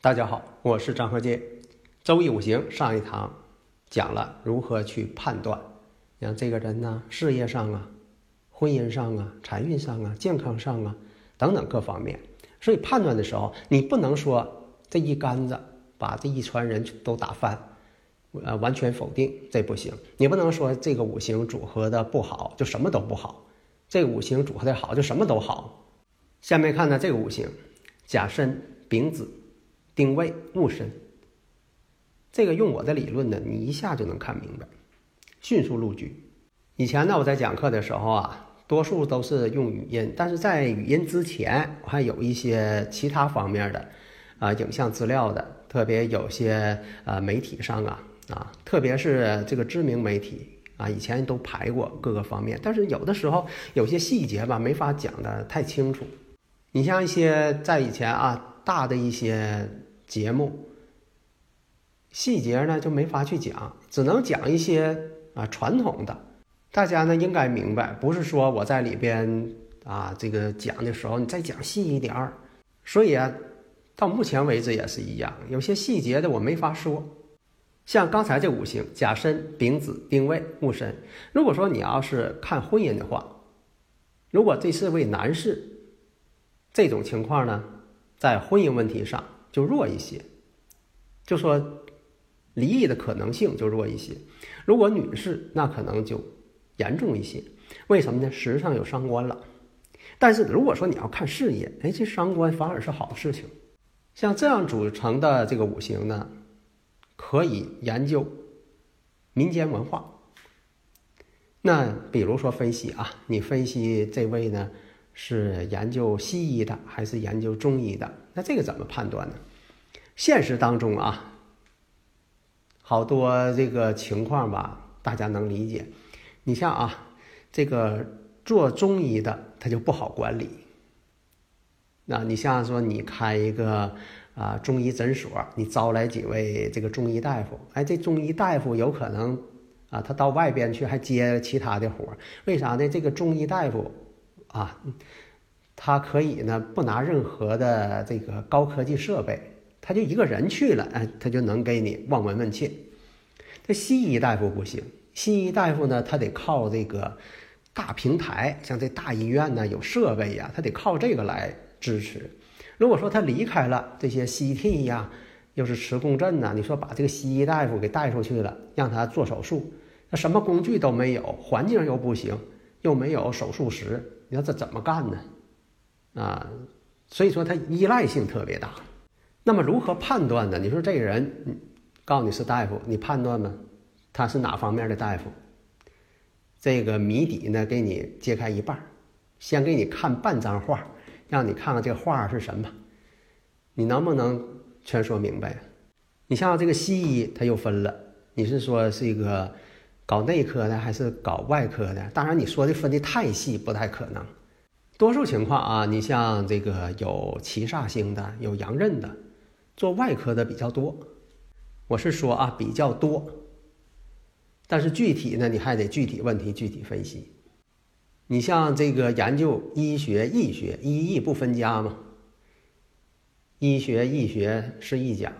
大家好，我是张鹤剑。周易五行上一堂讲了如何去判断，像这个人呢，事业上啊、婚姻上啊、财运上啊、健康上啊等等各方面。所以判断的时候，你不能说这一竿子把这一船人都打翻，呃，完全否定这不行。你不能说这个五行组合的不好就什么都不好，这五行组合的好就什么都好。下面看呢，这个五行甲申、丙子。丁未戊申，这个用我的理论呢，你一下就能看明白，迅速入局。以前呢，我在讲课的时候啊，多数都是用语音，但是在语音之前，我还有一些其他方面的啊影像资料的，特别有些呃媒体上啊啊，特别是这个知名媒体啊，以前都排过各个方面，但是有的时候有些细节吧，没法讲的太清楚。你像一些在以前啊大的一些。节目细节呢就没法去讲，只能讲一些啊传统的，大家呢应该明白，不是说我在里边啊这个讲的时候你再讲细一点儿。所以啊，到目前为止也是一样，有些细节的我没法说。像刚才这五行甲申、丙子、丁未、戊申，如果说你要是看婚姻的话，如果这是位男士，这种情况呢，在婚姻问题上。就弱一些，就说离异的可能性就弱一些。如果女士，那可能就严重一些。为什么呢？实上有伤官了。但是如果说你要看事业，哎，这伤官反而是好事情。像这样组成的这个五行呢，可以研究民间文化。那比如说分析啊，你分析这位呢？是研究西医的还是研究中医的？那这个怎么判断呢？现实当中啊，好多这个情况吧，大家能理解。你像啊，这个做中医的他就不好管理。那你像说你开一个啊中医诊所，你招来几位这个中医大夫，哎，这中医大夫有可能啊，他到外边去还接其他的活为啥呢？这个中医大夫。啊，他可以呢不拿任何的这个高科技设备，他就一个人去了，哎，他就能给你望闻问切。这西医大夫不行，西医大夫呢，他得靠这个大平台，像这大医院呢有设备呀，他得靠这个来支持。如果说他离开了这些 CT 呀，又是磁共振呐，你说把这个西医大夫给带出去了，让他做手术，那什么工具都没有，环境又不行，又没有手术室。你说这怎么干呢？啊，所以说他依赖性特别大。那么如何判断呢？你说这个人，告诉你是大夫，你判断吗？他是哪方面的大夫？这个谜底呢，给你揭开一半先给你看半张画，让你看看这画是什么，你能不能全说明白？你像这个西医，他又分了，你是说是一个？搞内科的还是搞外科的？当然，你说的分的太细不太可能。多数情况啊，你像这个有七煞星的，有阳刃的，做外科的比较多。我是说啊，比较多。但是具体呢，你还得具体问题具体分析。你像这个研究医学、易学，医易不分家吗？医学、易学是一家。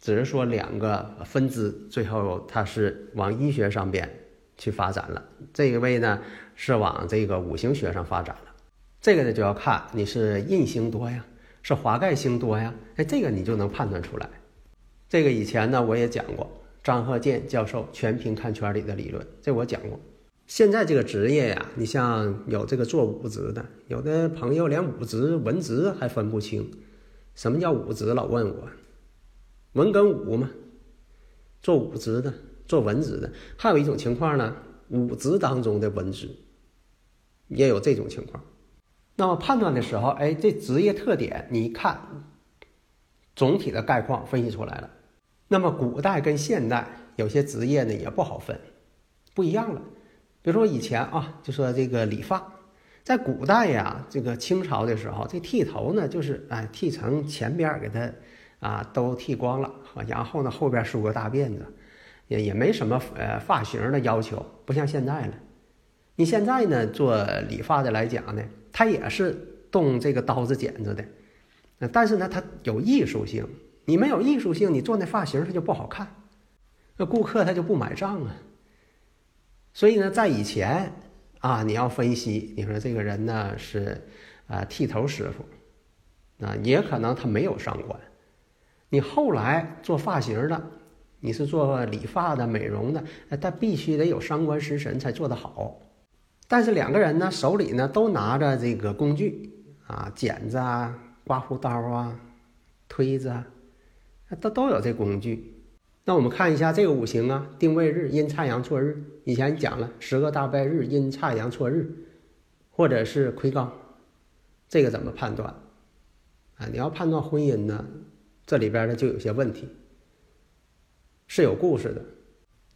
只是说两个分支，最后它是往医学上边去发展了。这一位呢是往这个五行学上发展了。这个呢就要看你是印星多呀，是华盖星多呀。哎，这个你就能判断出来。这个以前呢我也讲过，张鹤剑教授全凭看圈里的理论，这我讲过。现在这个职业呀，你像有这个做武职的，有的朋友连武职文职还分不清，什么叫武职？老问我。文跟武嘛，做武职的做文职的，还有一种情况呢，武职当中的文职，也有这种情况。那么判断的时候，哎，这职业特点，你一看，总体的概况分析出来了。那么古代跟现代有些职业呢也不好分，不一样了。比如说以前啊，就说这个理发，在古代呀，这个清朝的时候，这剃头呢就是哎剃成前边给它啊都剃光了，然后呢后边梳个大辫子，也也没什么呃发型的要求，不像现在了。你现在呢做理发的来讲呢，他也是动这个刀子剪子的，但是呢他有艺术性，你没有艺术性，你做那发型它就不好看，那顾客他就不买账啊。所以呢，在以前啊，你要分析，你说这个人呢是啊剃头师傅，啊也可能他没有上官。你后来做发型的，你是做理发的、美容的，他必须得有伤官食神才做得好。但是两个人呢，手里呢都拿着这个工具啊，剪子啊、刮胡刀啊、推子啊，都都有这工具。那我们看一下这个五行啊，定位日阴差阳错日。以前讲了十个大败日阴差阳错日，或者是魁罡，这个怎么判断？啊，你要判断婚姻呢，这里边呢就有些问题，是有故事的。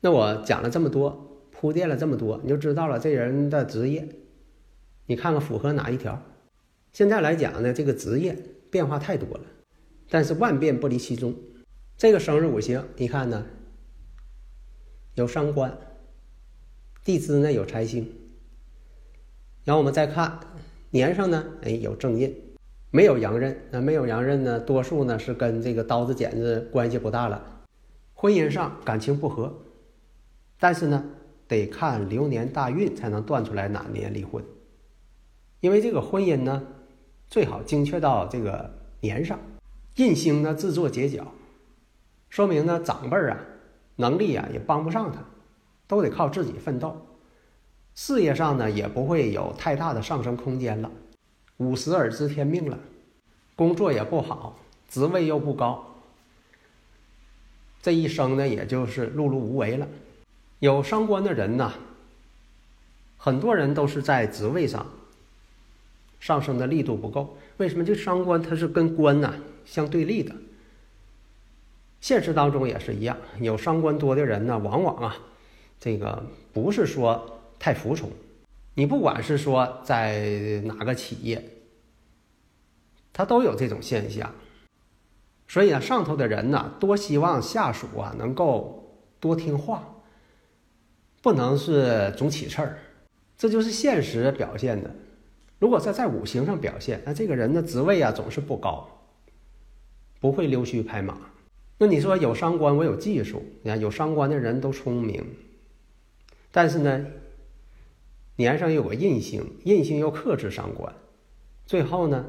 那我讲了这么多，铺垫了这么多，你就知道了这人的职业，你看看符合哪一条？现在来讲呢，这个职业变化太多了，但是万变不离其宗。这个生日五行，你看呢？有伤官，地支呢有财星。然后我们再看年上呢，哎有正印，没有阳刃。那没有阳刃呢，多数呢是跟这个刀子剪子关系不大了。婚姻上感情不和，但是呢得看流年大运才能断出来哪年离婚。因为这个婚姻呢，最好精确到这个年上，印星呢自作结角。说明呢，长辈啊，能力啊也帮不上他，都得靠自己奋斗。事业上呢，也不会有太大的上升空间了。五十而知天命了，工作也不好，职位又不高，这一生呢，也就是碌碌无为了。有伤官的人呢，很多人都是在职位上上升的力度不够。为什么？这伤官它是跟官呐相对立的。现实当中也是一样，有伤官多的人呢，往往啊，这个不是说太服从。你不管是说在哪个企业，他都有这种现象。所以呢，上头的人呢，多希望下属啊能够多听话，不能是总起刺儿。这就是现实表现的。如果在在五行上表现，那这个人的职位啊总是不高，不会溜须拍马。那你说有伤官，我有技术。你看有伤官的人都聪明，但是呢，年上有个印星，印星又克制伤官，最后呢，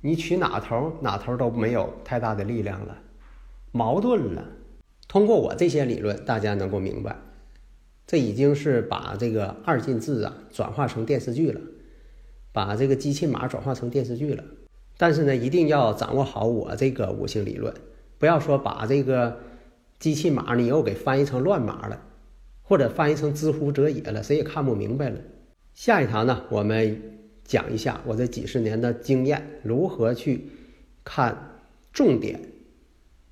你取哪头哪头都没有太大的力量了，矛盾了。通过我这些理论，大家能够明白，这已经是把这个二进制啊转化成电视剧了，把这个机器码转化成电视剧了。但是呢，一定要掌握好我这个五行理论。不要说把这个机器码你又给翻译成乱码了，或者翻译成知乎者也了，谁也看不明白了。下一堂呢，我们讲一下我这几十年的经验，如何去看重点，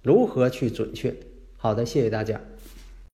如何去准确。好的，谢谢大家。